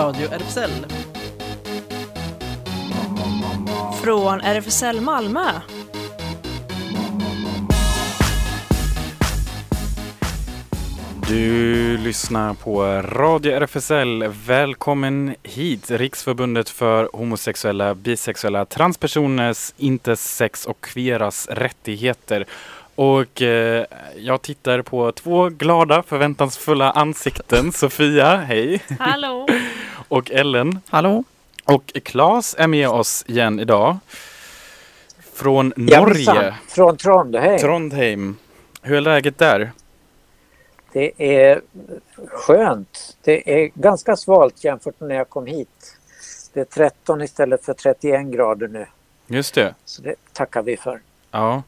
Radio RFSL. Från RFSL Malmö. Du lyssnar på Radio RFSL. Välkommen hit, Riksförbundet för homosexuella, bisexuella, transpersoners, intersex och queeras rättigheter. Och eh, jag tittar på två glada, förväntansfulla ansikten. Sofia, hej! Hallå! Och Ellen. Hallå! Och Claes är med oss igen idag. Från Norge, Från Trondheim. Trondheim. Hur är läget där? det är skönt. Det är ganska svalt jämfört med när jag kom hit. Det är 13 istället för 31 grader nu. Just det. Så det tackar vi för. Ja.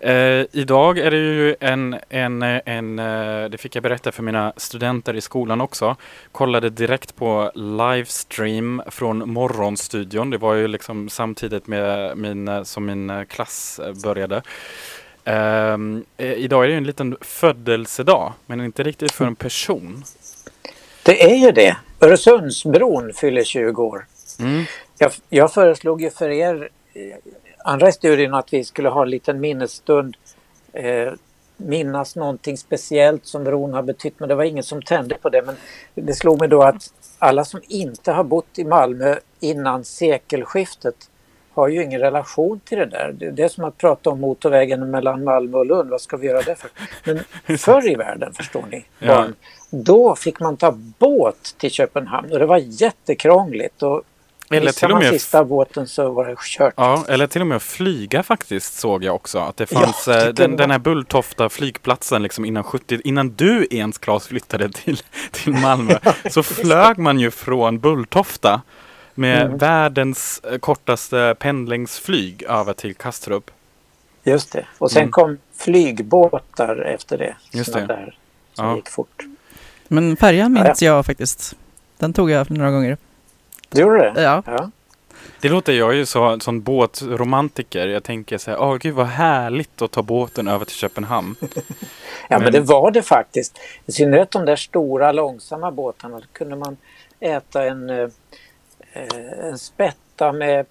Eh, idag är det ju en, en, en, eh, det fick jag berätta för mina studenter i skolan också. Kollade direkt på livestream från Morgonstudion. Det var ju liksom samtidigt med min, som min eh, klass eh, började. Ehm, eh, idag är det ju en liten födelsedag, men inte riktigt för en person. Det är ju det. Öresundsbron fyller 20 år. Mm. Jag, jag föreslog ju för er eh, andra i studion att vi skulle ha en liten minnesstund. Eh, minnas någonting speciellt som bron har betytt men det var ingen som tände på det. Men det slog mig då att alla som inte har bott i Malmö innan sekelskiftet har ju ingen relation till det där. Det är som att prata om motorvägen mellan Malmö och Lund. Vad ska vi göra det för? Men förr i världen, förstår ni, Ja. barn, då fick man ta båt till Köpenhamn och det var jättekrångligt. Och Eller till och med sista båten så var det kört. Ja, eller till och med att flyga faktiskt såg jag också. Att det Ja, fanns det eh, kunde den, den vara. här Bulltofta flygplatsen liksom innan 70, innan du ens Claes flyttade till, till Malmö. så flög man ju från Bulltofta med Mm. världens eh, kortaste pendlingsflyg över till Kastrup. Just det. Och sen Mm. kom flygbåtar efter det. Just det. Där, som Ja. gick fort. Men färjan Ja, minns jag faktiskt. Den tog jag några gånger. Du gjorde det? Ja. ja. Det låter jag ju så, sån båtromantiker. Jag tänker så här, åh gud vad härligt att ta båten över till Köpenhamn. Ja, Men- men det var det faktiskt. I synnerhet de där stora långsamma båtarna. Då kunde man äta en, eh, eh, en spätta med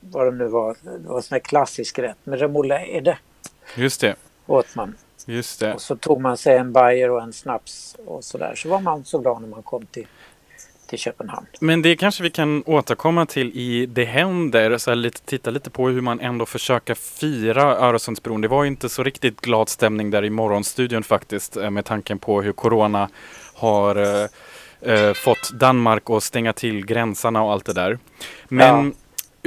vad det nu var. Det var en sån här klassisk rätt. Med remoulade Just det, åt man. just det. Och så tog man sig en bajer och en snaps och sådär. Så var man så glad när man kom till, till Köpenhamn. Men det kanske vi kan återkomma till i Det händer, så lite, titta lite på hur man ändå försöker fira Öresundsbron. Det var inte så riktigt glad stämning där i morgonstudion faktiskt eh, med tanken på hur Corona har eh, eh, fått Danmark att stänga till gränserna och allt det där. Men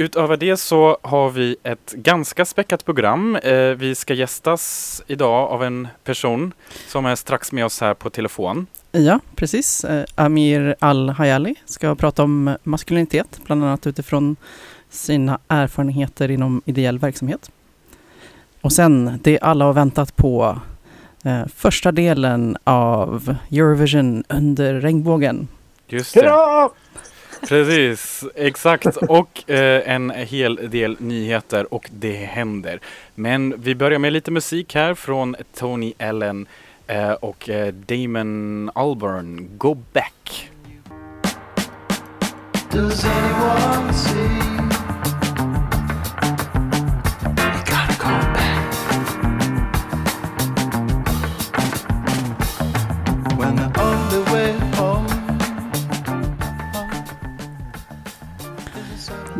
utöver det så har vi ett ganska späckat program. Eh, vi ska gästas idag av en person som är strax med oss här på telefon. Ja, precis. Eh, Amir Al-Hayali ska prata om maskulinitet, bland annat utifrån sina erfarenheter inom ideell verksamhet. Och sen, det alla har väntat på, eh, första delen av Eurovision under regnbågen. Just det. Hurra! Precis, exakt. Och eh, en hel del nyheter och det händer. Men vi börjar med lite musik här från Tony Allen eh, och eh, Damon Albarn, Go Back. Does anyone see?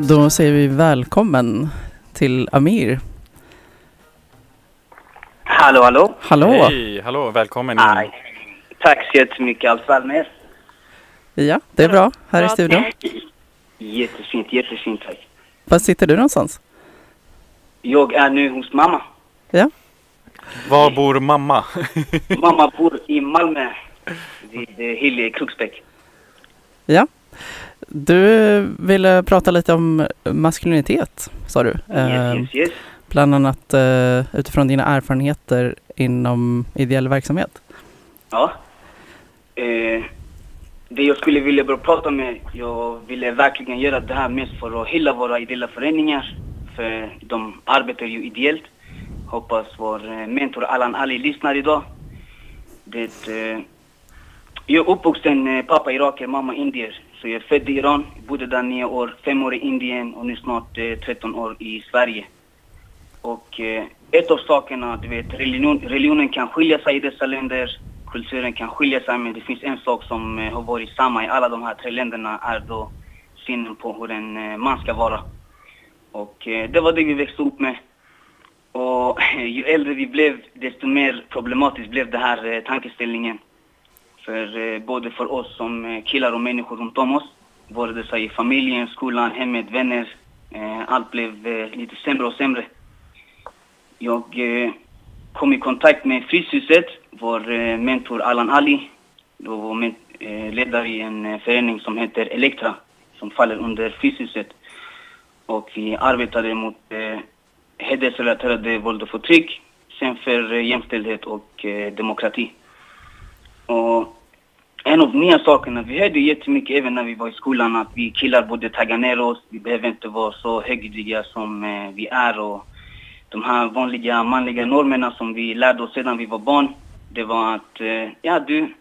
Då säger vi välkommen till Amir. Hallå, hallå. Hallå! Hej, hallå, välkommen in. Aj. Tack så jättemycket, allt väl med er? Ja, det är bra här i Bra, studion. Jättefint, jättefint tack. Var sitter du någonstans? Jag är nu hos mamma. Var bor mamma? Mamma bor i Malmö, vid eh, Hyllie Kroksbäck. Ja. Du ville prata lite om maskulinitet, sa du. Yes, yes, yes. Bland annat eh, utifrån dina erfarenheter inom ideell verksamhet. Ja. Eh, det jag skulle vilja börja prata med, jag ville verkligen göra det här mest för att hylla våra ideella föreningar. För de arbetar ju ideellt. Hoppas vår eh, mentor Allan Ali lyssnar idag. Det, eh, jag är uppvuxen pappa iraker, mamma indier. Så jag är född i Iran, bodde där nio år, fem år i Indien och nu snart eh, 13 år i Sverige. Och eh, ett av sakerna, du vet, religion, religionen kan skilja sig i dessa länder, kulturen kan skilja sig, men det finns en sak som eh, har varit samma i alla de här tre länderna är då synen på hur en eh, man ska vara. Och eh, det var det vi växte upp med. Och ju äldre vi blev, desto mer problematiskt blev den här eh, tankeställningen. För eh, både för oss som eh, killar och människor runt om oss, Både det i familjen, skolan, hemmet, vänner. Eh, allt blev lite sämre och sämre. Jag kom i kontakt med Fryshuset, vår mentor Allan Ali. Då var ledare i en förening som heter Elektra, som faller under Fryshuset. Och vi arbetade mot hedersrelaterade våld och förtryck, sen för jämställdhet och demokrati. Och en av de nya sakerna, vi hörde jättemycket även när vi var i skolan att vi killar borde tagga ner oss, vi behöver inte vara så högljudda som eh, vi är och de här vanliga manliga normerna som vi lärde oss sedan vi var barn, det var att, eh, ja du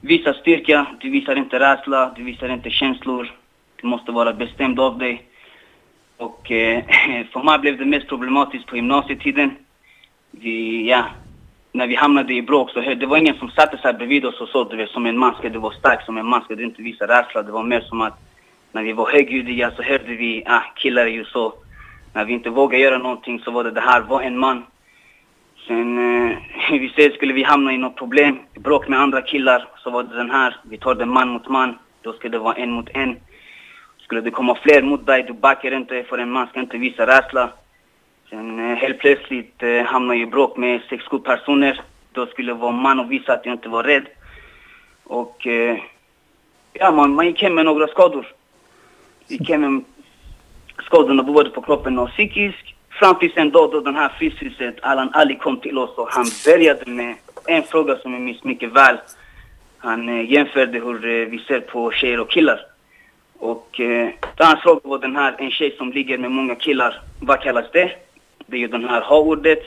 visar styrka, du visar inte rädsla, du visar inte känslor, du måste vara bestämd av dig. Och eh, för mig blev det mest problematiskt på gymnasietiden. Vi, ja, när vi hamnade i bråk så det var ingen som satte sig bredvid oss och sa du vet, som en man ska du vara stark, som en man ska du inte visa rädsla. Det var mer som att när vi var högljudda så hörde vi, ah killar är ju så. När vi inte vågade göra någonting så var det det här, var en man. Sen eh, vi ser skulle vi hamna i något problem, bråk med andra killar, så var det den här, vi tar det man mot man, då ska det vara en mot en. Skulle det komma fler mot dig, du backar inte för en man ska inte visa rädsla. Sen eh, helt plötsligt eh, hamnade jag i bråk med sex, sju personer. Då skulle jag vara man och visa att jag inte var rädd. Och eh, ja, man, man gick hem med några skador. Gick hem med skadorna både på kroppen och psykiskt. Fram tills en dag då den här fryshuset, Allan Ali kom till oss och han började med en fråga som jag minns mycket väl. Han eh, jämförde hur eh, vi ser på tjejer och killar. Och eh, hans fråga var den här, en tjej som ligger med många killar, vad kallas det? Det är ju den här ha-ordet.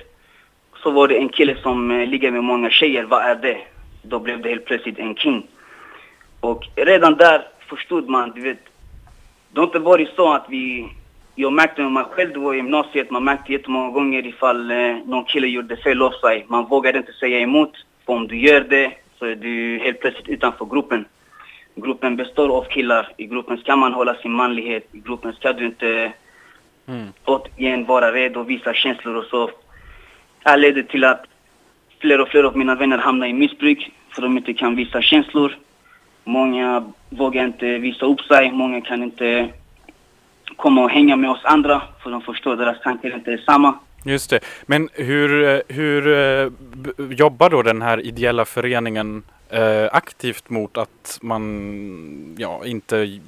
Så var det en kille som eh, ligger med många tjejer, vad är det? Då blev det helt plötsligt en king. Och redan där förstod man, du vet, det har inte varit så att vi, jag märkte när man själv var i gymnasiet, man märkte jättemånga gånger ifall eh, någon kille gjorde fel av sig. Man vågade inte säga emot, för om du gör det så är du helt plötsligt utanför gruppen. Gruppen består av killar, i gruppen ska man hålla sin manlighet, i gruppen ska du inte Mm. återigen vara rädd och visa känslor och så. Det här leder till att fler och fler av mina vänner hamnar i missbruk för de inte kan visa känslor. Många vågar inte visa upp sig, många kan inte komma och hänga med oss andra för de förstår att deras tankar inte är samma. Just det. Men hur, eh, hur eh, jobbar då den här ideella föreningen eh, aktivt mot att man ja, inte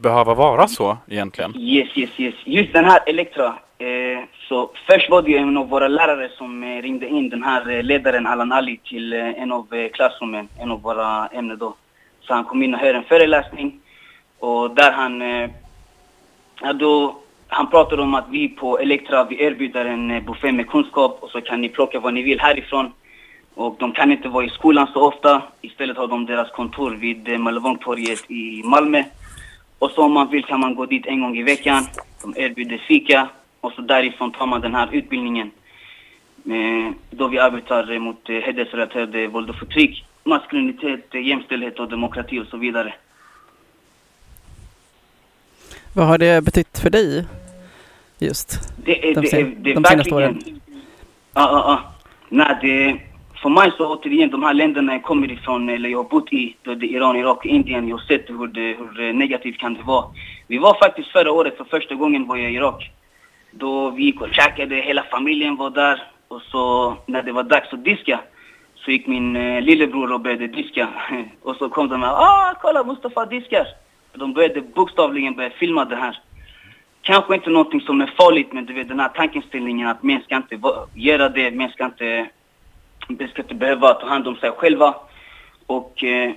behöva vara så egentligen? Yes, yes, yes. Just den här Elektra. Eh, så först var det ju en av våra lärare som eh, ringde in den här eh, ledaren Allan Ali till eh, en av eh, klassrummen, en av våra ämnen då. Så han kom in och hörde en föreläsning och där han, eh, ja då, han pratade om att vi på Elektra, vi erbjuder en eh, buffé med kunskap och så kan ni plocka vad ni vill härifrån. Och de kan inte vara i skolan så ofta. Istället har de deras kontor vid eh, i Malmö. Och så om man vill kan man gå dit en gång i veckan. De erbjuder fika och så därifrån tar man den här utbildningen. Eh, Då vi arbetar eh, mot eh, hedersrelaterade våld och förtryck, maskulinitet, eh, jämställdhet och demokrati och så vidare. Vad har det betytt för dig just? Det är, De det är, det de senaste verkligen... åren. Ja, ja, ja. Nej, det... För mig så återigen, de här länderna jag kommer ifrån, eller jag har bott i, då det är Iran, Irak och Indien, jag har sett hur, det, hur negativt kan det vara. Vi var faktiskt förra året, för första gången var jag i Irak. Då vi gick och käkade, hela familjen var där. Och så när det var dags att diska, så gick min eh, lillebror och började diska. och så kom de här, ah kolla Mustafa diskar. De började bokstavligen börja filma det här kanske inte någonting som är farligt, men du vet den här tankeställningen att män ska inte göra det, män ska inte, de ska inte behöva ta hand om sig själva. Och eh,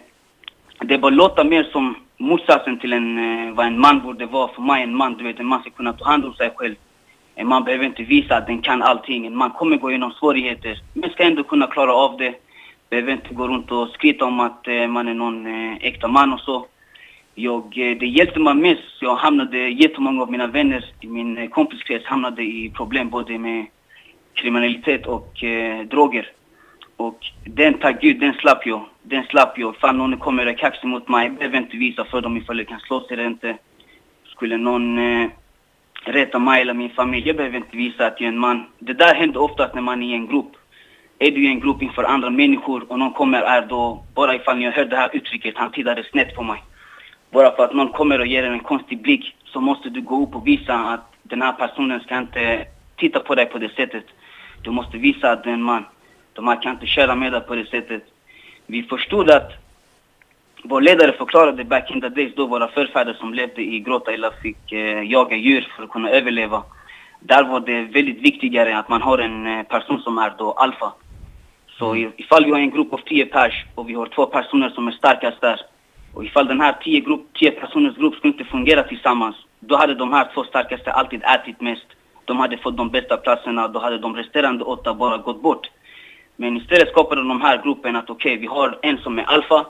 det bara låta mer som motsatsen till en, eh, vad en man borde vara. För mig en man, du vet en man ska kunna ta hand om sig själv. En man behöver inte visa att den kan allting. En man kommer gå igenom svårigheter, men ska ändå kunna klara av det. Behöver inte gå runt och skryta om att eh, man är någon eh, äkta man och så. Jag, eh, det hjälpte mig mest. Jag hamnade, jättemånga av mina vänner i min eh, kompiskrets hamnade i problem både med kriminalitet och eh, droger. Och den, tack gud, den slapp jag. Den slapp jag. Ifall någon kommer och är kaxig mot mig, jag behöver inte visa för dem ifall jag kan slåss eller inte. Skulle någon eh, rätta mig eller min familj, jag behöver inte visa att jag är en man. Det där händer oftast när man är i en grupp. Är du i en grupp inför andra människor och någon kommer är då, bara ifall jag hör det här uttrycket, han tittade snett på mig. Bara för att någon kommer och ger en konstig blick så måste du gå upp och visa att den här personen ska inte titta på dig på det sättet. Du måste visa att du är en man. De här kan inte köra med det på det sättet. Vi förstod att vår ledare förklarade back in the days då våra förfäder som levde i grotta eller fick eh, jaga djur för att kunna överleva. Där var det väldigt viktigare att man har en eh, person som är då alfa. Så ifall vi har en grupp av 10 pers och vi har två personer som e är starkast där och ifall den här 10, grupp, tio personers grupp skulle inte fungera tillsammans då hade de här två starkaste alltid ätit mest. De hade fått de bästa platserna då hade de resterande åtta bara gått bort. Men istället skapade de här gruppen att okej, vi har en som är alfa.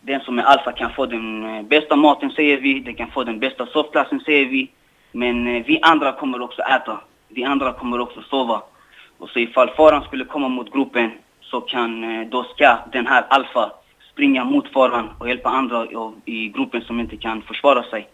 Den som är alfa kan få den eh, bästa maten säger vi, den kan få den bästa sovplatsen säger vi. Men eh, vi andra kommer också äta. Vi andra kommer också sova. Och så ifall faran skulle komma mot gruppen så kan, eh, då ska den här alfa springa mot faran och hjälpa andra i gruppen som inte kan försvara sig.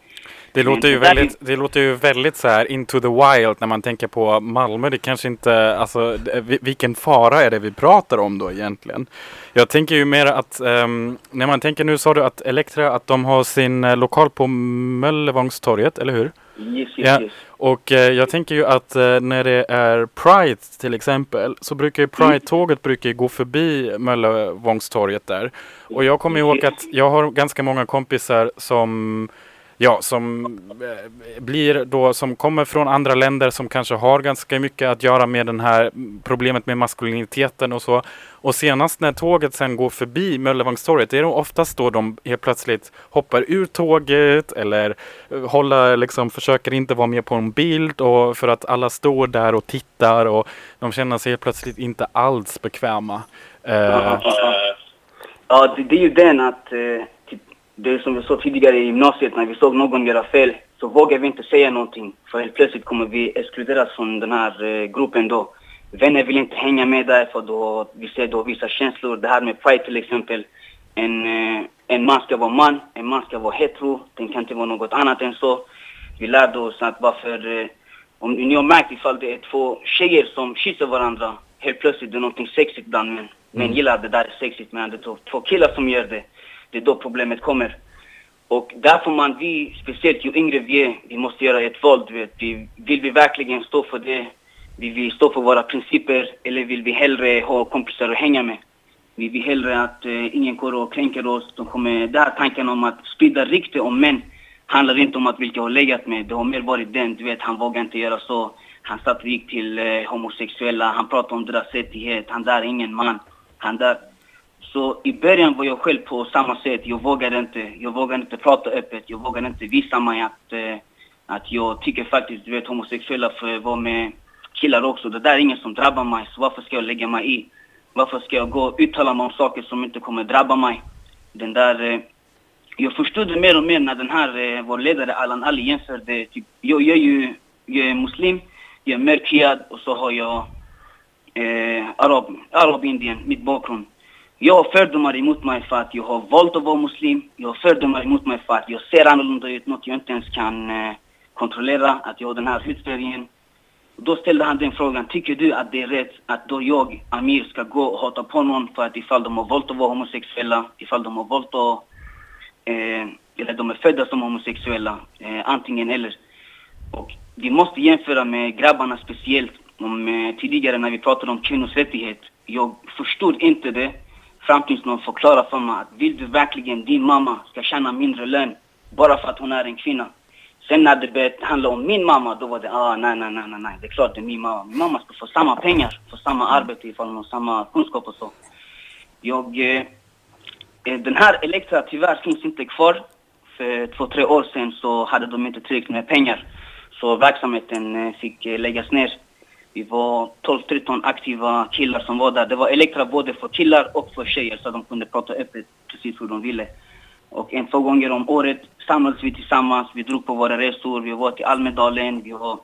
Det låter, ju väldigt, det låter ju väldigt så här into the wild när man tänker på Malmö. Det kanske inte, alltså vilken fara är det vi pratar om då egentligen? Jag tänker ju mer att, ehm, när man tänker nu sa du att Elektra, att de har sin eh, lokal på Möllevångstorget, eller hur? Yes, yes, Ja. yes. Och eh, jag tänker ju att eh, när det är Pride till exempel så brukar ju Pride-tåget brukar gå förbi Möllevångstorget där. Och jag kommer ihåg att jag har ganska många kompisar som Ja, som eh, blir då, som kommer från andra länder som kanske har ganska mycket att göra med den här problemet med maskuliniteten och så. Och senast när tåget sen går förbi Möllevångstorget, det är då oftast då de helt plötsligt hoppar ur tåget eller eh, håller, liksom, försöker inte vara med på en bild och för att alla står där och tittar och de känner sig helt plötsligt inte alls bekväma. Uh, Ja, det, det är ju den att, uh det är som vi sa tidigare i gymnasiet, när vi såg någon göra fel så vågar vi inte säga någonting. För helt plötsligt kommer vi exkluderas från den här eh, gruppen då. Vänner vill inte hänga med där för då vi ser då vissa känslor. Det här med pride till exempel. En, eh, en man ska vara man, en man ska vara hetero. Den kan inte vara något annat än så. Vi lärde oss att varför, eh, om ni har märkt ifall det är två tjejer som kysser varandra, helt plötsligt det är någonting sexigt bland män. Män gillar det där är sexigt, men det är två killar som gör det. Det är då problemet kommer. Och där får man, vi, speciellt ju yngre vi är, vi måste göra ett val, du vet. Vi, vill vi verkligen stå för det? Vill vi stå för våra principer? Eller vill vi hellre ha kompisar att hänga med? Vi vill hellre att eh, ingen går och kränker oss. De kommer, den här tanken om att sprida rykte om män handlar inte om att vilka har legat med. Det har mer varit den, du vet, han vågar inte göra så. Han satt och gick till eh, homosexuella, han pratade om deras rättighet, han där är ingen man. Han där. Så i början var jag själv på samma sätt. Jag vågade inte, jag vågade inte prata öppet. Jag vågade inte visa mig att, eh, att jag tycker faktiskt, du vet, homosexuella får vara med killar också. Det där är ingen som drabbar mig, så varför ska jag lägga mig i? Varför ska jag gå och uttala mig om saker som inte kommer drabba mig? Den där... Eh, jag förstod det mer och mer när den här, eh, vår ledare Allan Ali jämförde, typ, jag, jag är ju jag är muslim, jag är mörkhyad och så har jag eh, arab, arab-indien, mitt bakgrund. Jag har fördomar emot mig för att jag har valt att vara muslim. Jag har fördomar emot mig för att jag ser annorlunda ut, något jag inte ens kan eh, kontrollera, att jag har den här hudfärgen. Då ställde han den frågan, tycker du att det är rätt att då jag, Amir, ska gå och hata på någon för att ifall de har valt att vara homosexuella, ifall de har valt att, eh, eller de är födda som homosexuella, eh, antingen eller. Och vi måste jämföra med grabbarna speciellt. Om, eh, tidigare när vi pratade om kvinnors rättighet. Jag förstod inte det fram tills någon förklarade för mig att vill du verkligen din mamma ska tjäna mindre lön bara för att hon är en kvinna? Sen när det började handla om min mamma, då var det ah, nej, nej, nej, nej, nej, det är klart det är min mamma. Min mamma ska få samma pengar, få samma arbete ifall hon har samma kunskap och så. Jag, eh, eh, den här Elektra tyvärr finns inte kvar. För två, tre år sedan så hade de inte tillräckligt med pengar. Så verksamheten eh, fick eh, läggas ner. Vi var 12-13 aktiva killar som var där. Det var Elektra både för killar och för tjejer så de kunde prata öppet precis hur de ville. Och en, två gånger om året samlades vi tillsammans. Vi drog på våra resor. Vi har varit i Almedalen. Vi har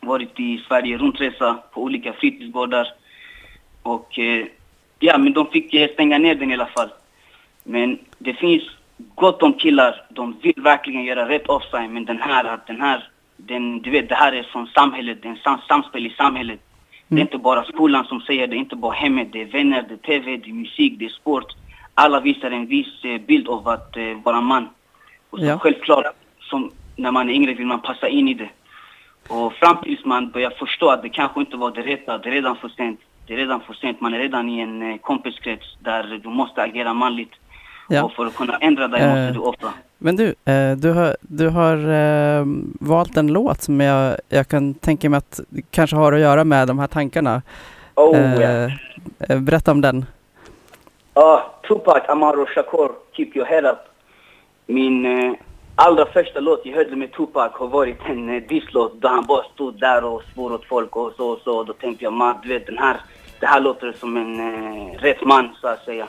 varit i Sverige rundresa på olika fritidsgårdar. Och eh, ja, men de fick eh, stänga ner den i alla fall. Men det finns gott om killar. De vill verkligen göra rätt av sig. Men den här, den här, den, du vet, det här är från samhället. Det är sam samspel i samhället. Det är inte bara skolan som säger det, inte bara hemmet. Det är vänner, det är TV, det är musik, det är sport. Alla visar en viss eh, bild av att eh, vara man. Och så Ja. självklart, som när man är yngre vill man passa in i det. Och fram tills man börjar förstå att det kanske inte var det rätta, det är redan för sent. Det är redan för sent, man är redan i en eh, kompiskrets där du måste agera manligt. Ja. Och för att kunna ändra dig måste du offra. Men du, eh, du har, du har eh, valt en låt som jag, jag kan tänka mig att kanske har att göra med de här tankarna. Oh, Eh, eh, berätta om den. Ja, Tupac Amaru Shakur, Keep Your Head Up. Min eh, allra första låt jag hörde med Tupac har varit en eh, disslåt där han bara stod där och svor åt folk och så och så. Då tänkte jag, man, du vet den här, det här låter som en eh, rätt man så att säga.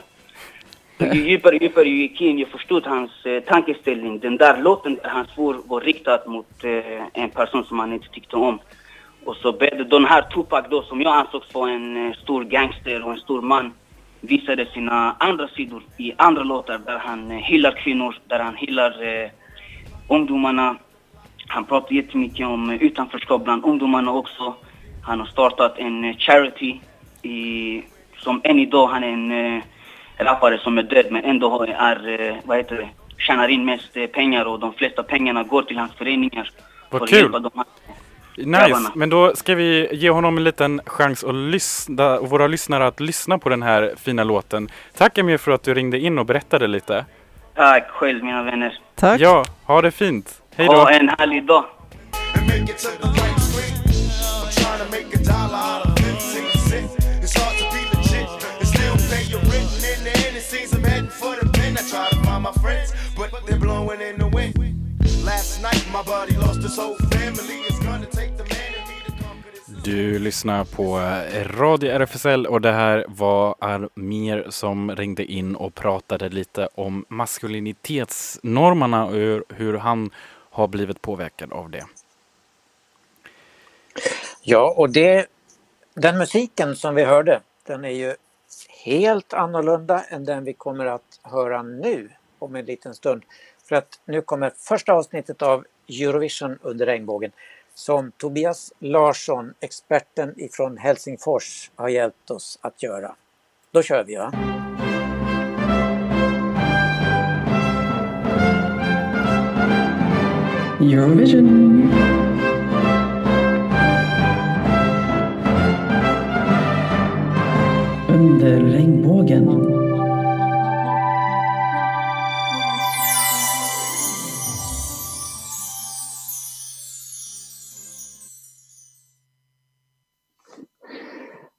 Ju djupare och djupare jag gick in, jag förstod hans eh, tankeställning. Den där låten där han svor var riktad mot eh, en person som han inte tyckte om. Och så började den här Tupac då, som jag ansågs vara en eh, stor gangster och en stor man, visade sina andra sidor i andra låtar där han eh, hyllar kvinnor, där han hyllar eh, ungdomarna. Han pratar jättemycket om eh, utanförskap bland ungdomarna också. Han har startat en eh, charity i, som än idag, han är en eh, rappare som är död men ändå har- är, eh, vad heter det, tjänar in mest eh, pengar och de flesta pengarna går till hans föreningar. Vad för att kul. hjälpa de här. Nice, Grabbarna. men då ska vi ge honom en liten chans att lyssna, och våra lyssnare att lyssna på den här fina låten. Tack Emir för att du ringde in och berättade lite. Tack själv mina vänner. Tack! Ja, ha det fint. Hej då. Ha en härlig dag. Last night, my buddy lost his whole family. It's gonna take the man in me to conquer this. Du lyssnar på eh, Radio RFSL och det här var Armir som ringde in och pratade lite om maskulinitetsnormerna och hur, hur han har blivit påverkad av det. Ja, och det, den musiken som vi hörde, den är ju helt annorlunda än den vi kommer att höra nu om en liten stund. För att nu kommer första avsnittet av Eurovision under regnbågen som Tobias Larsson, experten ifrån Helsingfors, har hjälpt oss att göra. Då kör vi va? Eurovision! Under regnbågen.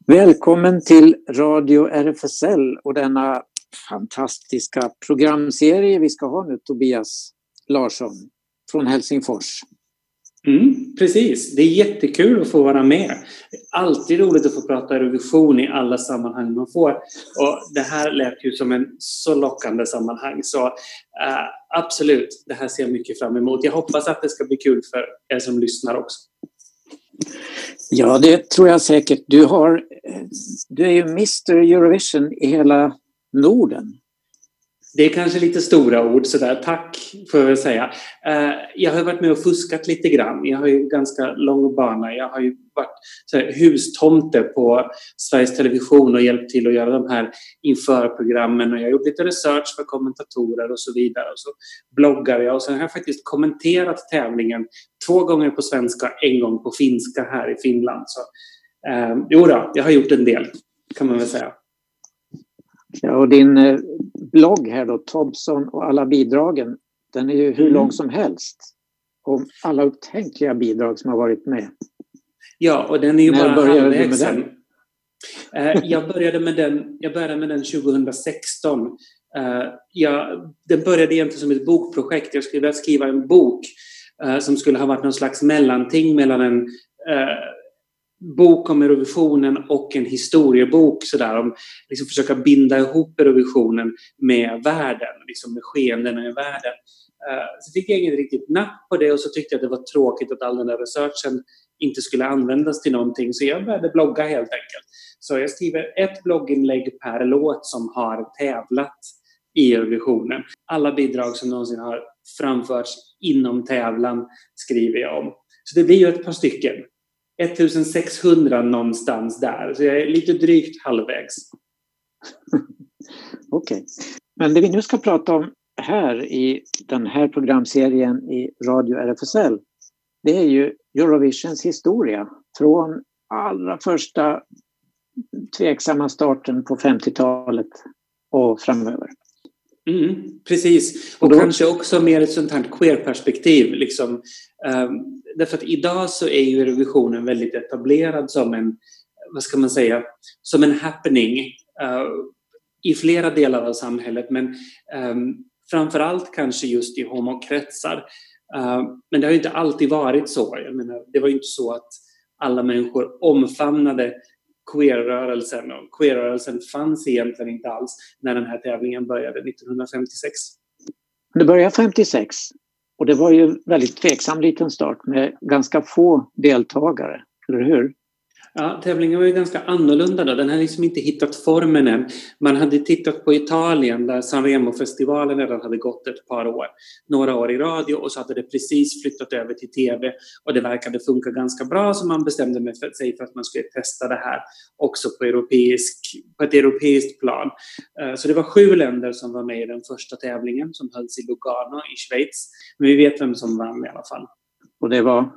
Välkommen till Radio RFSL och denna fantastiska programserie vi ska ha nu, Tobias Larsson från Helsingfors. Mm, precis, det är jättekul att få vara med. Det är alltid roligt att få prata revision i alla sammanhang man får. Och det här lät ju som en så lockande sammanhang. Så uh, absolut, det här ser jag mycket fram emot. Jag hoppas att det ska bli kul för er som lyssnar också. Ja, det tror jag säkert. Du, har, eh, du är ju Mr Eurovision i hela Norden. Det är kanske lite stora ord sådär. Tack får jag väl säga. Eh, jag har varit med och fuskat lite grann. Jag har ju ganska lång bana. Jag har ju varit så här, hustomte på Sveriges Television och hjälpt till att göra de här införprogrammen och jag har gjort lite research för kommentatorer och så vidare. Och så bloggar jag och sen har jag faktiskt kommenterat tävlingen två gånger på svenska, en gång på finska här i Finland. Så, eh, jo då, jag har gjort en del kan man väl säga. Ja, och din eh, blogg här då, Tobson och alla bidragen, den är ju hur Mm. lång som helst. Om alla upptänkliga bidrag som har varit med. Ja, och den är ju När bara började du med halvvägs Eh, Jag började med den, jag började med den 2016. Eh, Jag, den började egentligen som ett bokprojekt. Jag skulle skriva en bok som skulle ha varit någon slags mellanting mellan en bok om Eurovisionen och en historiebok sådär om liksom försöka binda ihop Eurovisionen med världen, liksom med skeendena i världen. Eh, så fick jag inget riktigt napp på det och så tyckte jag att det var tråkigt att all den där researchen inte skulle användas till någonting så jag började blogga helt enkelt. Så jag skriver ett blogginlägg per låt som har tävlat i Eurovisionen. Alla bidrag som någonsin har framförts inom tävlan skriver jag om. Så det blir ju ett par stycken. 1600 någonstans där, så jag är lite drygt halvvägs. Okej. Okay. Men det vi nu ska prata om här i den här programserien i Radio RFSL, det är ju Eurovisions historia från allra första tveksamma starten på 50-talet och framöver. Mm, precis, och, och då... kanske också mer ett sånt här queer-perspektiv. Liksom. Um, därför att idag så är ju Eurovisionen väldigt etablerad som en, vad ska man säga, som en happening uh, i flera delar av samhället. Men um, framförallt kanske just i homokretsar. Uh, men det har ju inte alltid varit så. Jag menar, det var ju inte så att alla människor omfamnade queerrörelsen och queerrörelsen fanns egentligen inte alls när den här tävlingen började 1956. Det började 56 och det var ju väldigt tveksam liten start med ganska få deltagare, eller hur? Ja, tävlingen var ju ganska annorlunda då. Den hade liksom inte hittat formen än. Man hade tittat på Italien där Sanremo-festivalen redan hade gått ett par år. Några år i radio och så hade det precis flyttat över till TV och det verkade funka ganska bra så man bestämde sig för att man skulle testa det här också på, europeisk, på ett europeiskt plan. Eh, så det var sju länder som var med i den första tävlingen som hölls i Lugano i Schweiz. Men vi vet vem som vann i alla fall. Och det var?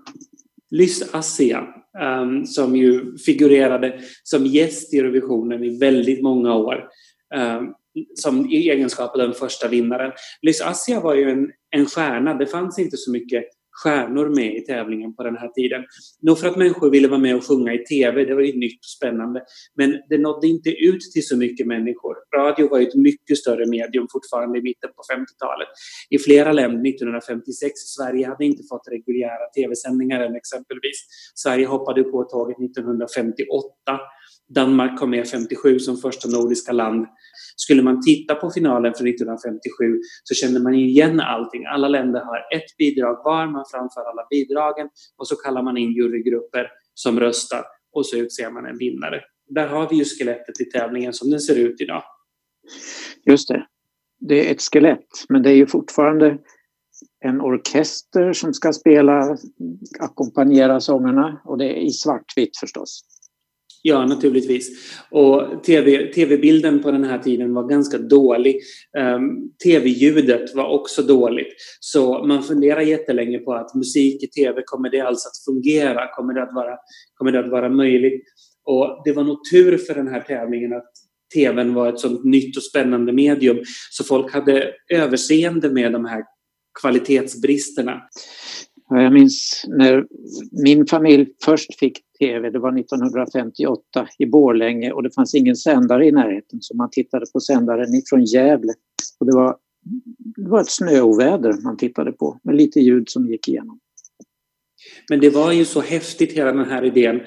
Lys Assia um, ehm, som ju figurerade som gäst i Eurovisionen i väldigt många år. Um, som i egenskap av den första vinnaren. Lys Assia var ju en, en stjärna. Det fanns inte så mycket stjärnor med i tävlingen på den här tiden. Nog för att människor ville vara med och sjunga i TV, det var ju nytt och spännande. Men det nådde inte ut till så mycket människor. Radio var ju ett mycket större medium fortfarande i mitten på 50-talet. I flera länder 1956, Sverige hade inte fått reguljära TV-sändningar än exempelvis. Sverige hoppade på tåget 1958 Danmark kom med 57 som första nordiska land. Skulle man titta på finalen från 1957 så känner man igen allting. Alla länder har ett bidrag var, man framför alla bidragen och så kallar man in jurygrupper som röstar och så utser man en vinnare. Där har vi ju skelettet i tävlingen som den ser ut idag. Just det. Det är ett skelett, men det är ju fortfarande en orkester som ska spela, ackompanjera sångerna och det är i svartvitt förstås. Ja, naturligtvis. Och TV, tv-bilden på den här tiden var ganska dålig. Ehm, um, tv-ljudet var också dåligt. Så man funderar jättelänge på att musik i tv, kommer det alls att fungera? Kommer det att vara, kommer det att vara möjligt? Och det var nog tur för den här tävlingen att tvn var ett sånt nytt och spännande medium. Så folk hade överseende med de här kvalitetsbristerna. Jag minns när min familj först fick tv, det var 1958 i Borlänge och det fanns ingen sändare i närheten så man tittade på sändaren ifrån Gävle. Och det, var, det var ett snöoväder man tittade på med lite ljud som gick igenom. Men det var ju så häftigt hela den här idén.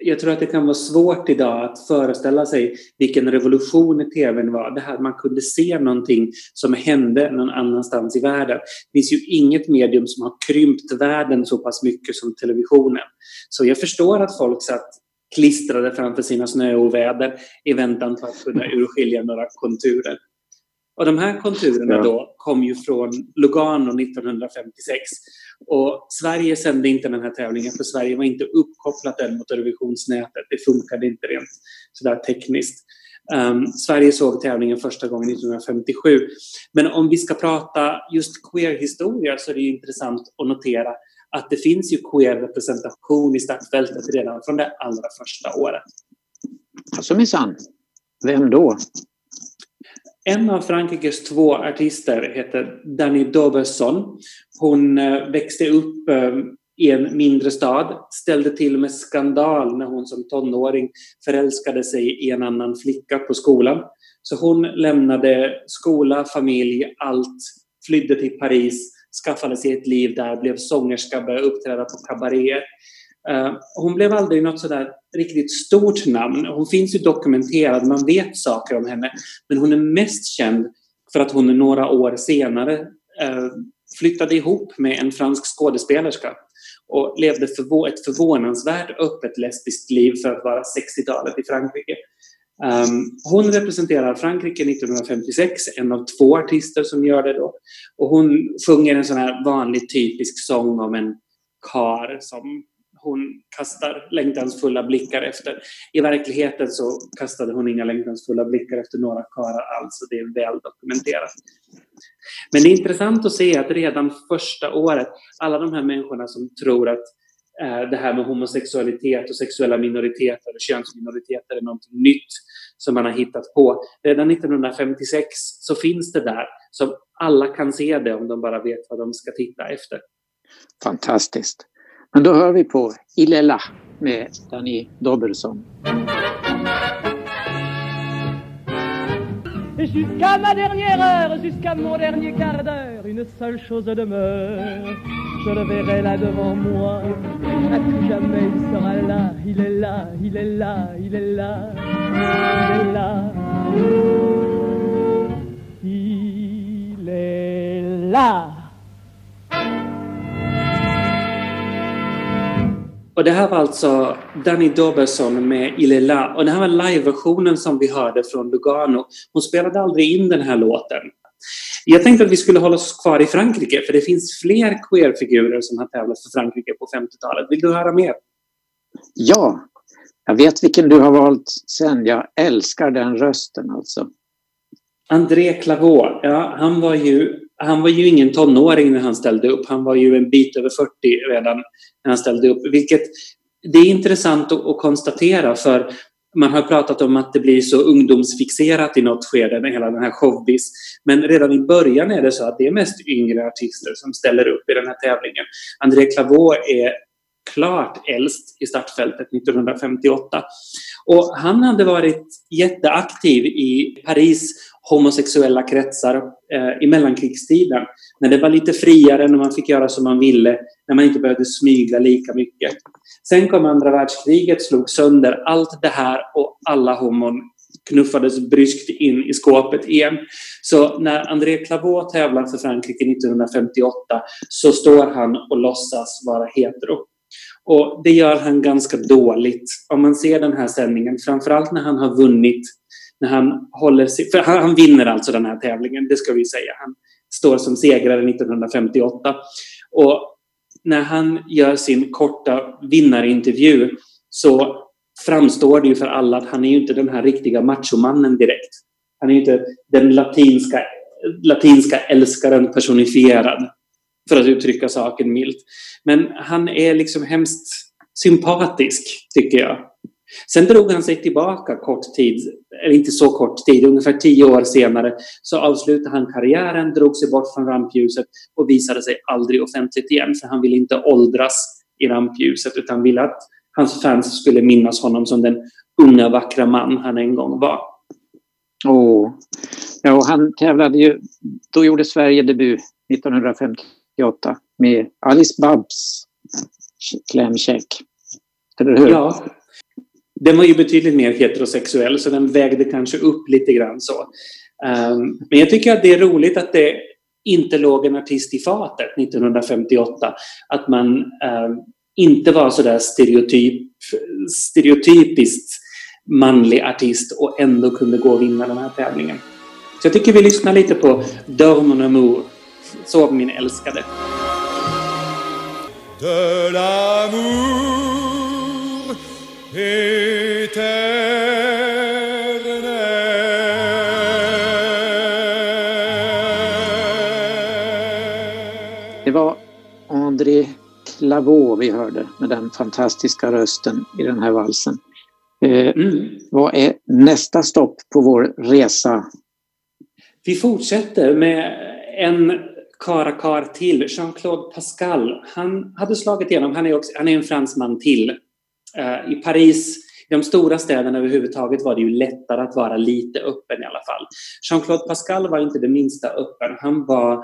Jag tror att det kan vara svårt idag att föreställa sig vilken revolution i tvn var. Det här man kunde se någonting som hände någon annanstans i världen. Det finns ju inget medium som har krympt världen så pass mycket som televisionen. Så jag förstår att folk satt klistrade framför sina snöoväder i väntan på att kunna urskilja några konturer. Och de här konturerna ja. då kom ju från Lugano 1956. Och Sverige sände inte den här tävlingen för Sverige var inte uppkopplat än mot Eurovisionsnätet. Det funkade inte rent sådär tekniskt. Um, Sverige såg tävlingen första gången 1957. Men om vi ska prata just queer-historia så är det intressant att notera att det finns ju queer-representation i startfältet redan från det allra första året. Alltså minsann. Vem då? En av Frankrikes två artister heter Dani Doberson. Hon eh, växte upp eh, i en mindre stad, ställde till med skandal när hon som tonåring förälskade sig i en annan flicka på skolan. Så hon lämnade skola, familj, allt, flydde till Paris, skaffade sig ett liv där, blev sångerska, började uppträda på kabaréer. Eh, hon blev aldrig något sådär riktigt stort namn. Hon finns ju dokumenterad, man vet saker om henne. Men hon är mest känd för att hon några år senare eh, flyttade ihop med en fransk skådespelerska och levde förvå ett förvånansvärt öppet lesbiskt liv för att vara 60-talet i Frankrike. Um, hon representerar Frankrike 1956, en av två artister som gör det då. Och hon sjunger en sån här vanlig typisk sång om en kar som hon kastar längtansfulla blickar efter. I verkligheten så kastade hon inga längtansfulla blickar efter några karlar alls och det är väl dokumenterat. Men det är intressant att se att redan första året, alla de här människorna som tror att eh, det här med homosexualitet och sexuella minoriteter och könsminoriteter är något nytt som man har hittat på. Redan 1956 så finns det där, som alla kan se det om de bara vet vad de ska titta efter. Fantastiskt. Men då hör vi på. Et jusqu'à ma dernière heure, jusqu'à mon dernier quart d'heure, une seule chose demeure. Je le verrai là devant moi, à tout jamais il sera là, il est là, il est là, il est là, il est là. Il est là. Och det här var alltså Danny Doberson med Ilela. Och det här var liveversionen som vi hörde från Lugano. Hon spelade aldrig in den här låten. Jag tänkte att vi skulle hålla oss kvar i Frankrike, för det finns fler queerfigurer som har tävlat för Frankrike på 50-talet. Vill du höra mer? Ja, jag vet vilken du har valt sen. Jag älskar den rösten alltså. André Clavaux, ja, han var ju han var ju ingen tonåring när han ställde upp. Han var ju en bit över 40 redan när han ställde upp. Vilket det är intressant att, konstatera för man har pratat om att det blir så ungdomsfixerat i något skede med hela den här showbiz. Men redan i början är det så att det är mest yngre artister som ställer upp i den här tävlingen. André Clavaux är klart äldst i startfältet 1958. Och han hade varit jätteaktiv i Paris homosexuella kretsar eh, i mellankrigstiden. När det var lite friare, när man fick göra som man ville, när man inte behövde smyga lika mycket. Sen kom andra världskriget, slog sönder allt det här och alla homon knuffades bryskt in i skåpet igen. Så när André Clavaux tävlar för Frankrike 1958 så står han och låtsas vara hetero. Och det gör han ganska dåligt. Om man ser den här sändningen, framförallt när han har vunnit, när han håller sig, för han, han vinner alltså den här tävlingen, det ska vi säga. Han står som segrare 1958. Och när han gör sin korta vinnarintervju så framstår det ju för alla att han är ju inte den här riktiga machomannen direkt. Han är ju inte den latinska, latinska älskaren personifierad, för att uttrycka saken milt. Men han är liksom hemskt sympatisk, tycker jag. Sen drog han sig tillbaka kort tid, eller inte så kort tid, ungefär tio år senare så avslutade han karriären, drog sig bort från rampljuset och visade sig aldrig offentligt igen för han ville inte åldras i rampljuset utan ville att hans fans skulle minnas honom som den unga vackra man han en gång var. Oh. Ja, och han tävlade ju, då gjorde Sverige debut Jota med Alice Babs klämkäck. Eller hur? Ja. Den var ju betydligt mer heterosexuell så den vägde kanske upp lite grann så. Um, men jag tycker att det är roligt att det inte låg en artist i fatet 1958. Att man um, inte var sådär stereotyp, stereotypiskt manlig artist och ändå kunde gå och vinna den här tävlingen. Så jag tycker vi lyssnar lite på Dormon amour, Sov min älskade. de l'amour éternel. Det var André Clavaux vi hörde med den fantastiska rösten i den här valsen. Eh, Mm. vad är nästa stopp på vår resa? Vi fortsätter med en karakar till, Jean-Claude Pascal. Han hade slagit igenom, han är, också, han är en fransman till. Uh, I Paris I de stora städerna överhuvudtaget var det ju lättare att vara lite öppen i alla fall. Jean-Claude Pascal var inte det minsta öppen. Han var uh,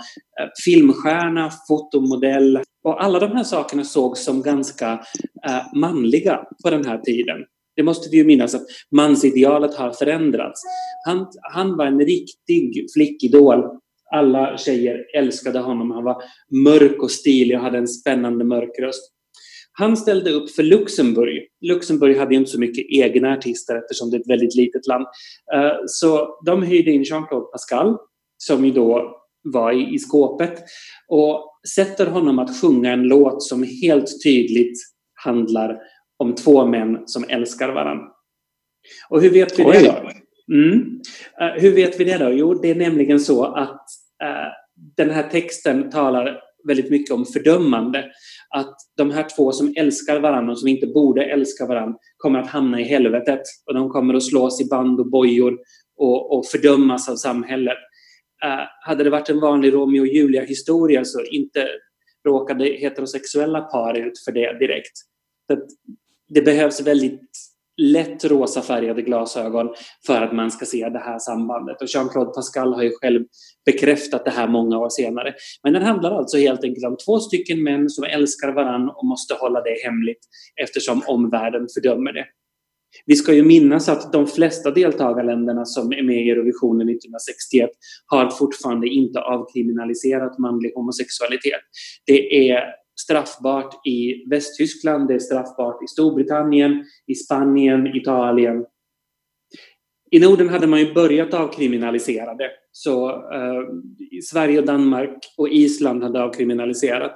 filmstjärna, fotomodell och alla de här sakerna sågs som ganska uh, manliga på den här tiden. Det måste vi ju minnas att mansidealet har förändrats. Han, han var en riktig flickidol. Alla tjejer älskade honom. Han var mörk och stilig och hade en spännande mörk röst. Han ställde upp för Luxemburg. Luxemburg hade inte så mycket egna artister eftersom det är ett väldigt litet land. Eh, Så de hyrde in Jean-Claude Pascal, som ju då var i, skåpet, och sätter honom att sjunga en låt som helt tydligt handlar om två män som älskar varandra. Och hur vet vi det Oj. då? Mm. Eh, hur vet vi det då? Jo, det är nämligen så att Eh, den här texten talar väldigt mycket om fördömande. Att de här två som älskar varandra och som inte borde älska varandra kommer att hamna i helvetet och de kommer att slås i band och bojor och, och fördömas av samhället. Uh, hade det varit en vanlig Romeo och Julia-historia så inte råkade heterosexuella par ut för det direkt. Så att det behövs väldigt lätt rosafärgade glasögon för att man ska se det här sambandet. Och Jean-Claude Pascal har ju själv bekräftat det här många år senare. Men den handlar alltså helt enkelt om två stycken män som älskar varann och måste hålla det hemligt eftersom omvärlden fördömer det. Vi ska ju minnas att de flesta deltagarländerna som är med i Eurovisionen 1961 har fortfarande inte avkriminaliserat manlig homosexualitet. Det är straffbart i Västtyskland, det är straffbart i Storbritannien, i Spanien, Italien. I Norden hade man ju börjat avkriminalisera det. Så eh, Sverige och Danmark och Island hade avkriminaliserat.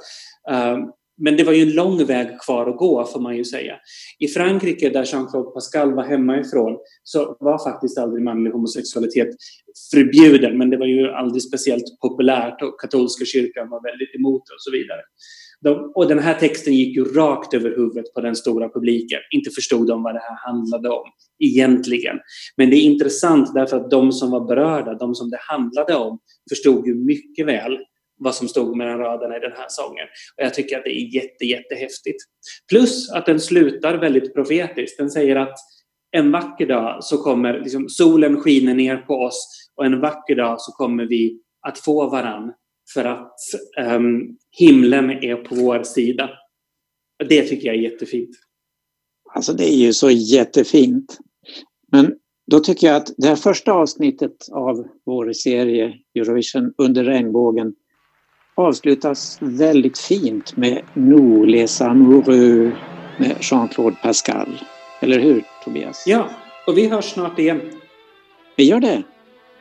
Eh, men det var ju en lång väg kvar att gå får man ju säga. I Frankrike där Jean-Claude Pascal var hemifrån så var faktiskt aldrig manlig homosexualitet förbjuden men det var ju aldrig speciellt populärt och katolska kyrkan var väldigt emot det och så vidare. De, och den här texten gick ju rakt över huvudet på den stora publiken. Inte förstod de vad det här handlade om egentligen. Men det är intressant därför att de som var berörda, de som det handlade om, förstod ju mycket väl vad som stod mellan raderna i den här sången. Och jag tycker att det är jätte, jättehäftigt. Plus att den slutar väldigt profetiskt. Den säger att en vacker dag så kommer liksom, solen skiner ner på oss och en vacker dag så kommer vi att få varann för att ehm, himlen är på vår sida. Det tycker jag är jättefint. Alltså det är ju så jättefint. Men då tycker jag att det här första avsnittet av vår serie Eurovision under regnbågen avslutas väldigt fint med Nous les amoureux med Jean-Claude Pascal. Eller hur Tobias? Ja, och vi hörs snart igen. Vi gör det.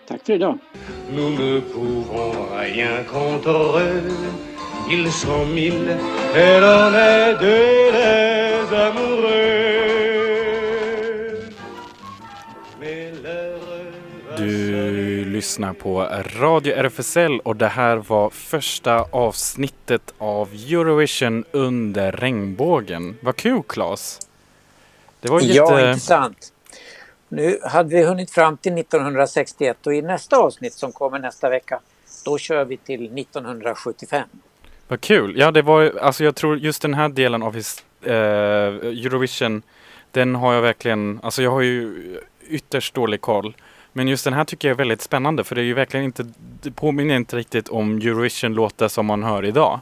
Tack för idag. Nous ne pouvons rien contre eux. Ils sont mille et l'on est deux les amoureux. Du lyssnar på Radio RFSL och det här var första avsnittet av Eurovision under regnbågen. Vad kul Claes! Det var Ja, jätte... intressant. Nu hade vi hunnit fram till 1961 och i nästa avsnitt som kommer nästa vecka då kör vi till 1975. Vad kul! Ja, det var alltså jag tror just den här delen av his, eh, Eurovision den har jag verkligen, alltså jag har ju ytterst dålig koll. Men just den här tycker jag är väldigt spännande för det är ju verkligen inte, det påminner inte riktigt om Eurovision-låtar som man hör idag.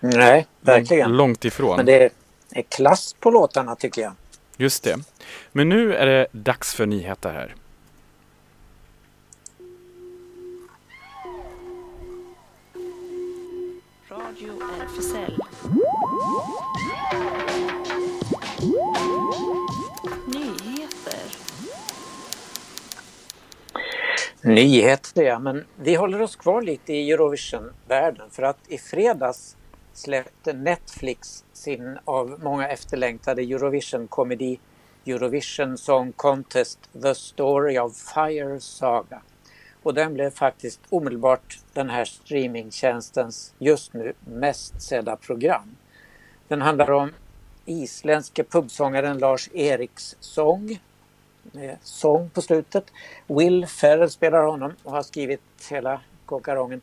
Nej, verkligen. Långt ifrån. Men det är klass på låtarna tycker jag. Just det. Men nu är det dags för nyheter här. Radio RFSL. Nyheter. Nyheter ja, men vi håller oss kvar lite i Eurovision-världen för att i fredags släppte Netflix sin av många efterlängtade Eurovision-komedi Eurovision Song Contest The Story of Fire Saga. Och den blev faktiskt omedelbart den här streamingtjänstens just nu mest sedda program. Den handlar om isländske pubsångaren Lars Eriks sång med sång på slutet. Will Ferrell spelar honom och har skrivit hela kåkarongen.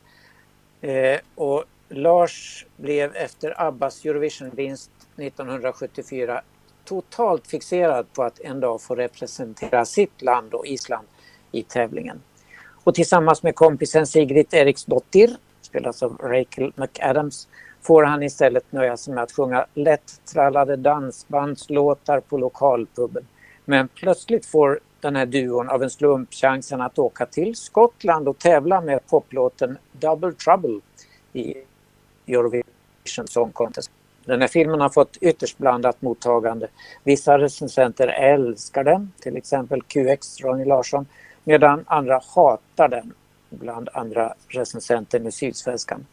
Eh, och Lars blev efter Abbas Eurovision-vinst 1974 totalt fixerad på att en dag få representera sitt land och Island i tävlingen. Och tillsammans med kompisen Sigrid Eriksdottir, spelas av Rachel McAdams, får han istället nöja sig med att sjunga lätt trallade dansbandslåtar på lokalpubben. Men plötsligt får den här duon av en slump chansen att åka till Skottland och tävla med poplåten Double Trouble i Eurovision Song Contest. Den här filmen har fått ytterst blandat mottagande. Vissa recensenter älskar den, till exempel QX Ronny Larsson, medan andra hatar den, bland andra recensenter med Sydsvenskan.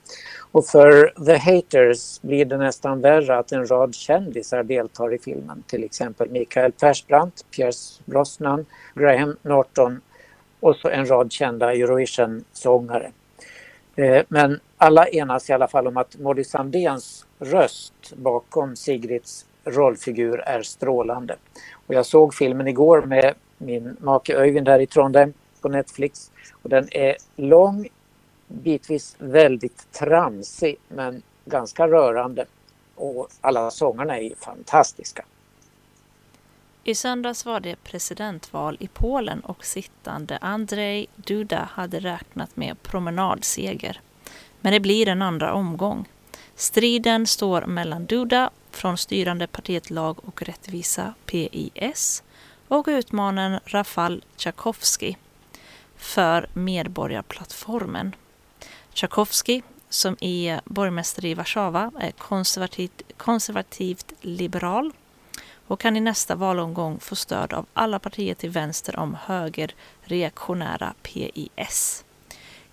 Och för The Haters blir det nästan värre att en rad kändisar deltar i filmen, till exempel Mikael Persbrandt, Pierce Brosnan, Graham Norton och så en rad kända Eurovision-sångare. Eh, men alla enas i alla fall om att Molly Sandéns röst bakom Sigrids rollfigur är strålande. Och jag såg filmen igår med min make Öyvind här i Trondheim på Netflix. Och den är lång, bitvis väldigt tramsig men ganska rörande. Och alla sångarna är fantastiska. I söndags var det presidentval i Polen och sittande Andrzej Duda hade räknat med promenadseger. Men det blir en andra omgång. Striden står mellan Duda från styrande partiet Lag och rättvisa PIS och utmanaren Rafal Tchaikovsky för Medborgarplattformen. Tchaikovsky, som är borgmästare i Warszawa, är konservativt, konservativt liberal och kan i nästa valomgång få stöd av alla partier till vänster om högerreaktionära PIS.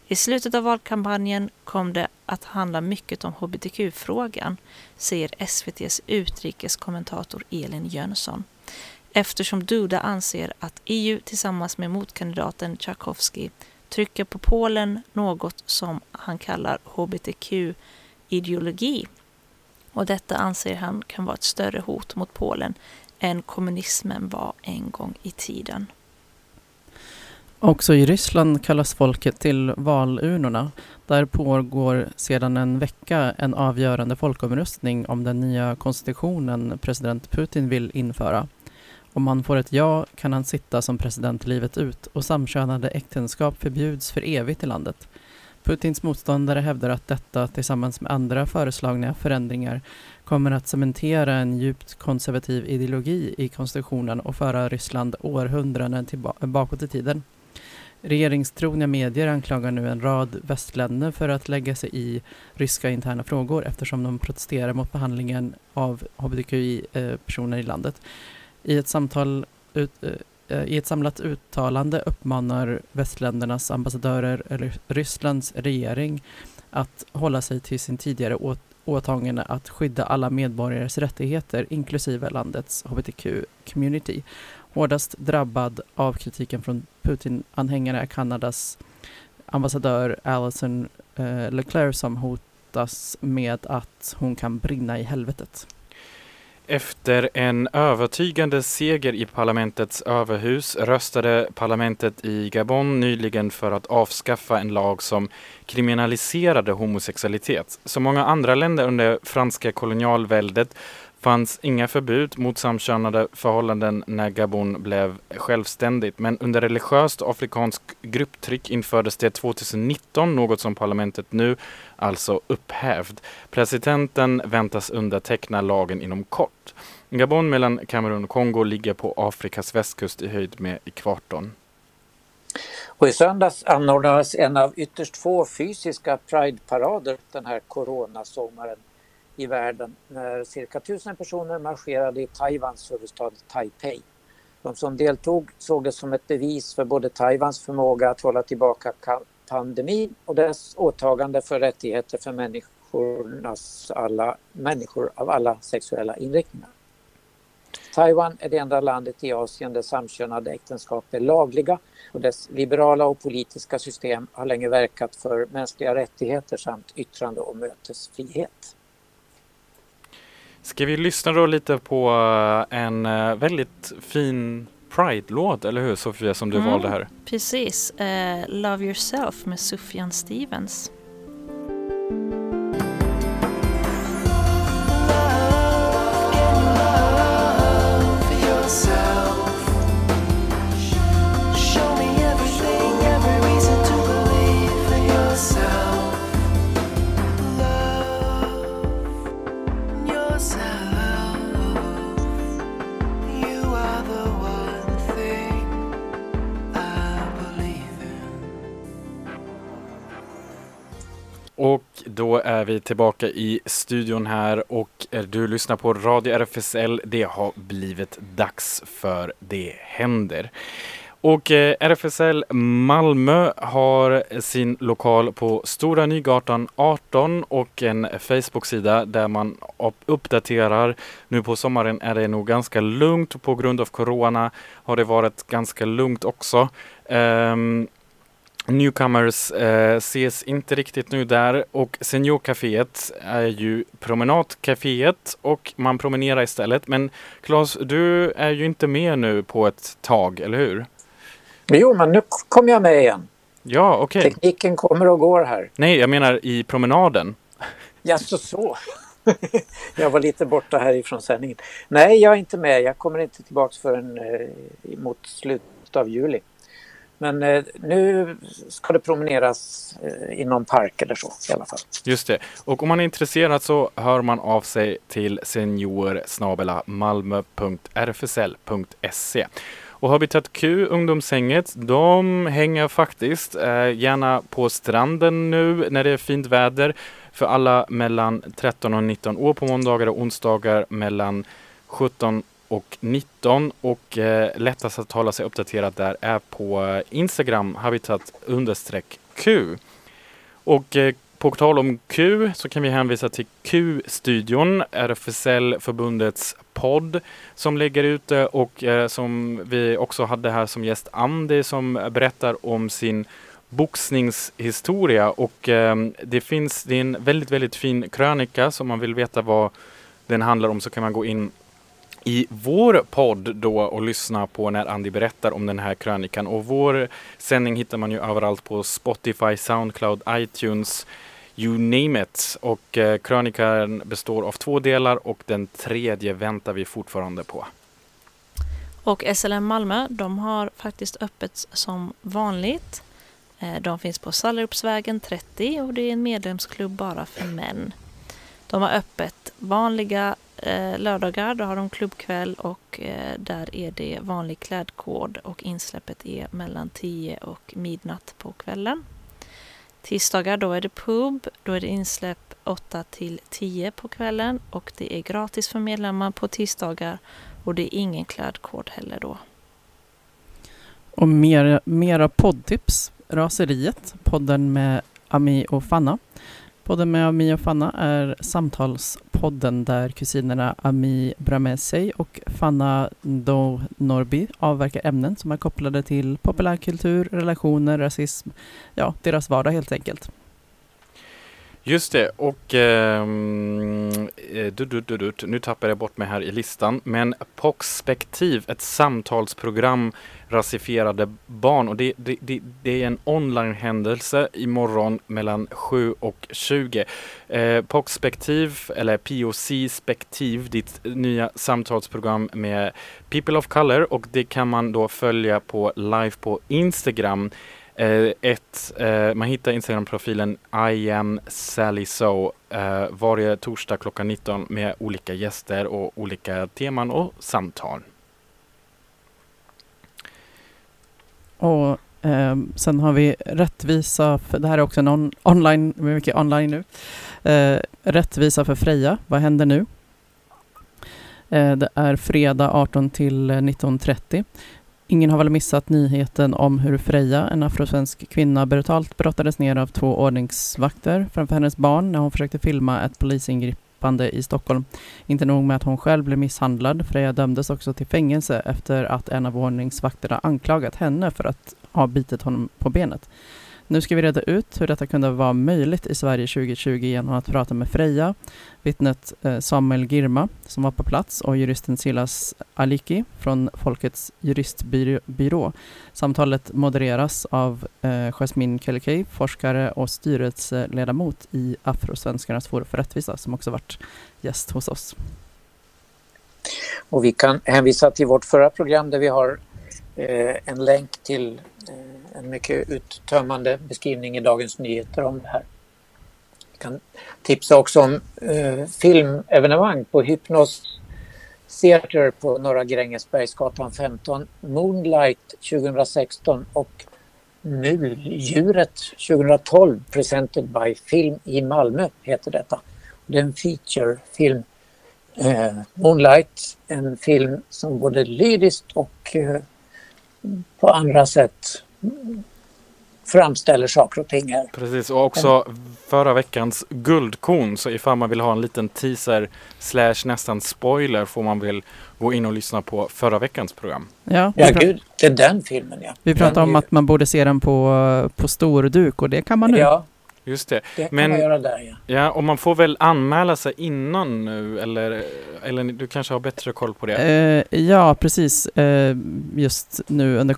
I slutet av valkampanjen kom det att handla mycket om hbtq-frågan, säger SVTs utrikeskommentator Elin Jönsson. Eftersom Duda anser att EU tillsammans med motkandidaten Tchaikovsky trycker på Polen något som han kallar hbtq-ideologi. Och detta anser han kan vara ett större hot mot Polen än kommunismen var en gång i tiden. Också i Ryssland kallas folket till valurnorna. Där pågår sedan en vecka en avgörande folkomröstning om den nya konstitutionen president Putin vill införa. Om han får ett ja kan han sitta som president livet ut och samkönade äktenskap förbjuds för evigt i landet. Putins motståndare hävdar att detta tillsammans med andra föreslagna förändringar kommer att cementera en djupt konservativ ideologi i konstitutionen och föra Ryssland århundraden bakåt i tiden. Regeringstrogna medier anklagar nu en rad västländer för att lägga sig i ryska interna frågor eftersom de protesterar mot behandlingen av hbtqi-personer eh, i landet. I ett, samtal ut, eh, I ett samlat uttalande uppmanar västländernas ambassadörer eller Rysslands regering att hålla sig till sin tidigare åt, åtagande att skydda alla medborgares rättigheter inklusive landets hbtq-community. Hårdast drabbad av kritiken från Putin-anhängare är Kanadas ambassadör Alison eh, Leclerc som hotas med att hon kan brinna i helvetet. Efter en övertygande seger i parlamentets överhus röstade parlamentet i Gabon nyligen för att avskaffa en lag som kriminaliserade homosexualitet. Som många andra länder under franska kolonialväldet fanns inga förbud mot samkönade förhållanden när Gabon blev självständigt. Men under religiöst afrikanskt grupptryck infördes det 2019, något som parlamentet nu alltså upphävt. Presidenten väntas underteckna lagen inom kort. Gabon mellan Kamerun och Kongo ligger på Afrikas västkust i höjd med ekvatorn. Och i söndags anordnades en av ytterst få fysiska Pride-parader den här coronasommaren i världen när cirka tusen personer marscherade i Taiwans huvudstad Taipei. De som deltog såg det som ett bevis för både Taiwans förmåga att hålla tillbaka pandemin och dess åtagande för rättigheter för människornas alla, människor av alla sexuella inriktningar. Taiwan är det enda landet i Asien där samkönade äktenskap är lagliga och dess liberala och politiska system har länge verkat för mänskliga rättigheter samt yttrande och mötesfrihet. Ska vi lyssna då lite på eh, en eh, väldigt fin Pride-låt, eller hur Sofia, som du Mm. valde här? Precis. Eh, Love yourself med Sufjan Stevens. Då är vi tillbaka i studion här och eh, du lyssnar på Radio RFSL. Det har blivit dags för Det händer. Och eh, RFSL Malmö har sin lokal på Stora Nygatan 18 och en Facebook-sida där man uppdaterar. Nu på sommaren är det nog ganska lugnt på grund av Corona har det varit ganska lugnt också. Ehm, Newcomers eh, ses inte riktigt nu där och Seniorcaféet är ju promenadcaféet och man promenerar istället. Men Claes, du är ju inte med nu på ett tag, eller hur? Jo, men nu kom jag med igen. Ja, okej. Tekniken kommer och går här. Nej, jag menar i promenaden. Ja, så så. jag var lite borta härifrån sändningen. Nej, jag är inte med. Jag kommer inte tillbaka förrän eh, mot slutet av juli. Men eh, nu ska det promeneras eh, i någon park eller så i alla fall. Just det. Och om man är intresserad så hör man av sig till senior malmö.rfsl.se. Och Habitat Q, ungdomshänget, de hänger faktiskt eh, gärna på stranden nu när det är fint väder för alla mellan 13 och 19 år på måndagar och onsdagar mellan 17 och 19 och eh, lättast att hålla sig uppdaterad där är på eh, Instagram habitat understreck Q. Och eh, på tal om Q så kan vi hänvisa till Q-studion, RFSL-förbundets podd som ligger ute och eh, som vi också hade här som gäst Andy som berättar om sin boxningshistoria. Och eh, det finns, det är en väldigt, väldigt fin krönika. Så om man vill veta vad den handlar om så kan man gå in i vår podd då och lyssna på när Andy berättar om den här krönikan. Och vår sändning hittar man ju överallt på Spotify, Soundcloud, iTunes, you name it. Och eh, krönikan består av två delar och den tredje väntar vi fortfarande på. Och SLM Malmö, de har faktiskt öppet som vanligt. Eh, de finns på Sallerupsvägen 30 och det är en medlemsklubb bara för män. De har öppet vanliga eh, lördagar, då har de klubbkväll och eh, där är det vanlig klädkod och insläppet är mellan 10 och midnatt på kvällen. Tisdagar då är det pub, då är det insläpp 8 till 10 på kvällen och det är gratis för medlemmar på tisdagar och det är ingen klädkod heller då. Och mera, mera poddtips. Raseriet, podden med Ami och Fanna. Podden med Ami och Fanna är samtalspodden där kusinerna Ami Bramesey och Fanna Do Norby avverkar ämnen som är kopplade till populärkultur, relationer, rasism, ja, deras vardag helt enkelt. Just det, och ehm, eh, du, du, du, du, nu tappar jag bort mig här i listan. Men Poxspektiv, ett samtalsprogram rasifierade barn. Och det, det, det, det är en onlinehändelse imorgon mellan 7 och 20. Eh, Poxspektiv, eller POC-spektiv, ditt nya samtalsprogram med People of Color. Och det kan man då följa på live på Instagram. Eh, ett, eh, man hittar Instagram-profilen I am Sally So eh, varje torsdag klockan 19 med olika gäster och olika teman och samtal. Och eh, sen har vi rättvisa, för, det här är också en on, online, mycket online nu. Eh, rättvisa för Freja, vad händer nu? Eh, det är fredag 18 till 19.30. Ingen har väl missat nyheten om hur Freja, en afrosvensk kvinna, brutalt brottades ner av två ordningsvakter framför hennes barn när hon försökte filma ett polisingripande i Stockholm. Inte nog med att hon själv blev misshandlad, Freja dömdes också till fängelse efter att en av ordningsvakterna anklagat henne för att ha bitit honom på benet. Nu ska vi reda ut hur detta kunde vara möjligt i Sverige 2020 genom att prata med Freja, vittnet eh, Samuel Girma som var på plats och juristen Silas Aliki från Folkets juristbyrå. Samtalet modereras av eh, Jasmine Kelekei, forskare och styrelseledamot i Afrosvenskarnas forum för rättvisa som också varit gäst hos oss. Och vi kan hänvisa till vårt förra program där vi har eh, en länk till en mycket uttömmande beskrivning i Dagens Nyheter om det här. Jag kan tipsa också om eh, filmevenemang på Hypnos Theater på Norra Grängesbergsgatan 15, Moonlight 2016 och Muldjuret 2012 presented by Film i Malmö heter detta. Det är en featurefilm. Eh, Moonlight, en film som både lyriskt och eh, på andra sätt framställer saker och ting här. Precis, och också förra veckans guldkorn. Så ifall man vill ha en liten teaser slash nästan spoiler får man väl gå in och lyssna på förra veckans program. Ja, vi, Ja, gud, det är den filmen ja. vi pratade om att man borde se den på, på storduk och det kan man ju- nu. Ja, Just det. det kan Men- man göra där ja. Ja, och man får väl anmäla sig innan nu eller, eller du kanske har bättre koll på det? Eh, ja, precis. Eh, just nu under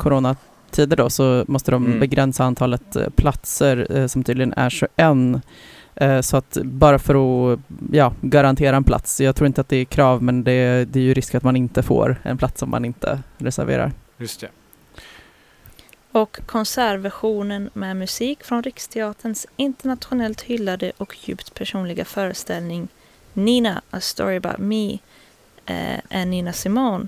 coronatider då så måste de Mm. begränsa antalet eh, platser eh, som tydligen är 21. Eh, så att bara för att ja, garantera en plats. Jag tror inte att det är krav men det, det är ju risk att man inte får en plats om man inte reserverar. Just det. Och konsertversionen med musik från Riksteaterns internationellt hyllade och djupt personliga föreställning Nina, A Story About Me eh, är Nina Simone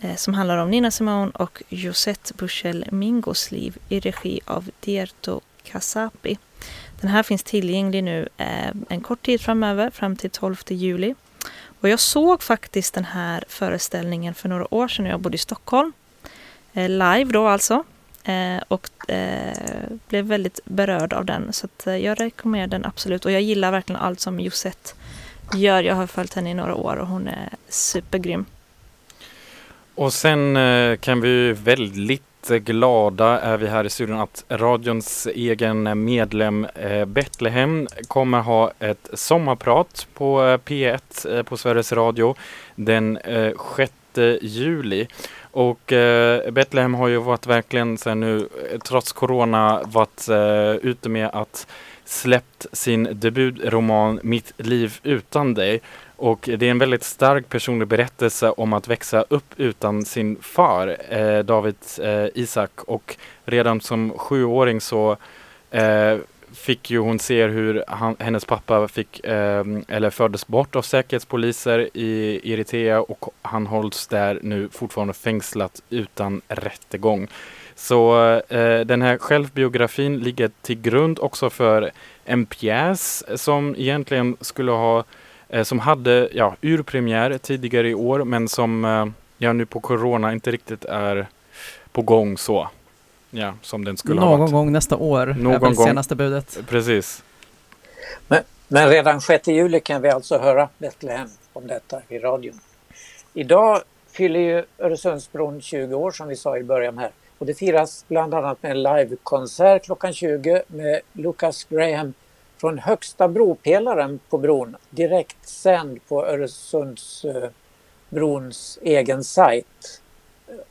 Eh, som handlar om Nina Simone och Josette Bushel Mingos liv i regi av Dierto Kasapi. Den här finns tillgänglig nu eh, en kort tid framöver, fram till 12 juli. Och jag såg faktiskt den här föreställningen för några år sedan när jag bodde i Stockholm. Eh, live då alltså. Och blev väldigt berörd av den. Så att, jag rekommenderar den absolut. Och jag gillar verkligen allt som Josette gör. Jag har följt henne i några år och hon är supergrym. Och sen eh, kan vi väldigt glada är vi här i studion att radions egen medlem eh, Betlehem kommer ha ett sommarprat på eh, P1 eh, på Sveriges Radio den eh, 6 juli. Och eh, Betlehem har ju varit verkligen sen nu, eh, trots corona, varit eh, ute med att släppt sin debutroman Mitt liv utan dig. Och det är en väldigt stark personlig berättelse om att växa upp utan sin far, eh, David eh, Isak. Och redan som sjuåring så eh, fick ju hon se hur han, hennes pappa fick, eh, eller fördes bort av säkerhetspoliser i Eritrea och han hålls där nu fortfarande fängslat utan rättegång. Så eh, den här självbiografin ligger till grund också för en pjäs som egentligen skulle ha eh, som hade ja, urpremiär tidigare i år men som eh, ja, nu på corona inte riktigt är på gång så. Ja, som den skulle ha Någon varit. gång nästa år Någon är väl gång. senaste budet. Precis. Men redan 6 juli kan vi alltså höra Betlehem om detta i radion. Idag fyller ju Öresundsbron 20 år som vi sa i början här. Och det firas bland annat med en livekonsert klockan 20 med Lucas Graham från högsta bropelaren på bron. Direkt sänd på Öresundsbrons egen sajt.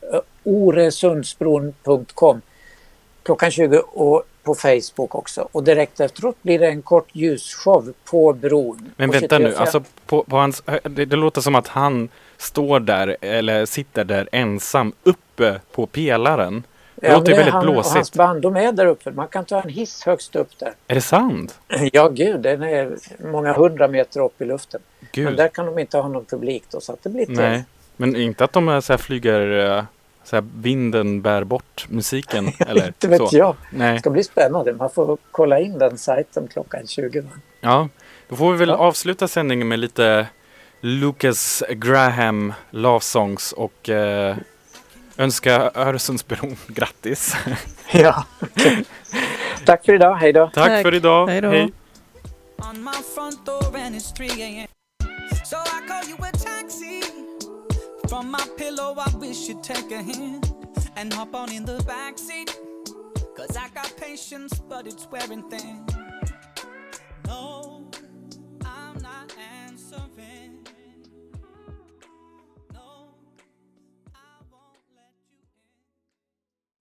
Ö- Oresundsbron.com klockan 20 och på Facebook också. Och direkt efteråt blir det en kort ljusshow på bron. Men vänta 23 nu, alltså på, på hans, det, det låter som att han står där eller sitter där ensam uppe på pelaren. Det Ja, men låter ju väldigt han och hans blåsigt. band, de är där uppe. Man kan ta en hiss högst upp där. Är det sant? Ja, gud, den är många hundra meter upp i luften. Men Gud. där kan de inte ha någon publik då, så att det blir lite... Nej, men inte att de är så här flyger, eh, så här vinden bär bort musiken eller Inte vet så. jag. Nej. Det ska bli spännande. Man får kolla in den sajten klockan 20. Va? Ja, då får vi väl avsluta sändningen med lite Lucas Graham Love Songs och eh, önska Öresundsbron grattis. Ja. Tack för idag. Hej då. Tack för idag. Hej då. Hej. on my front door and it's 3 a.m. So I call you a taxi. From my pillow, I wish you'd take a hand and hop on in the backseat. Cause I got patience, but it's wearing thin.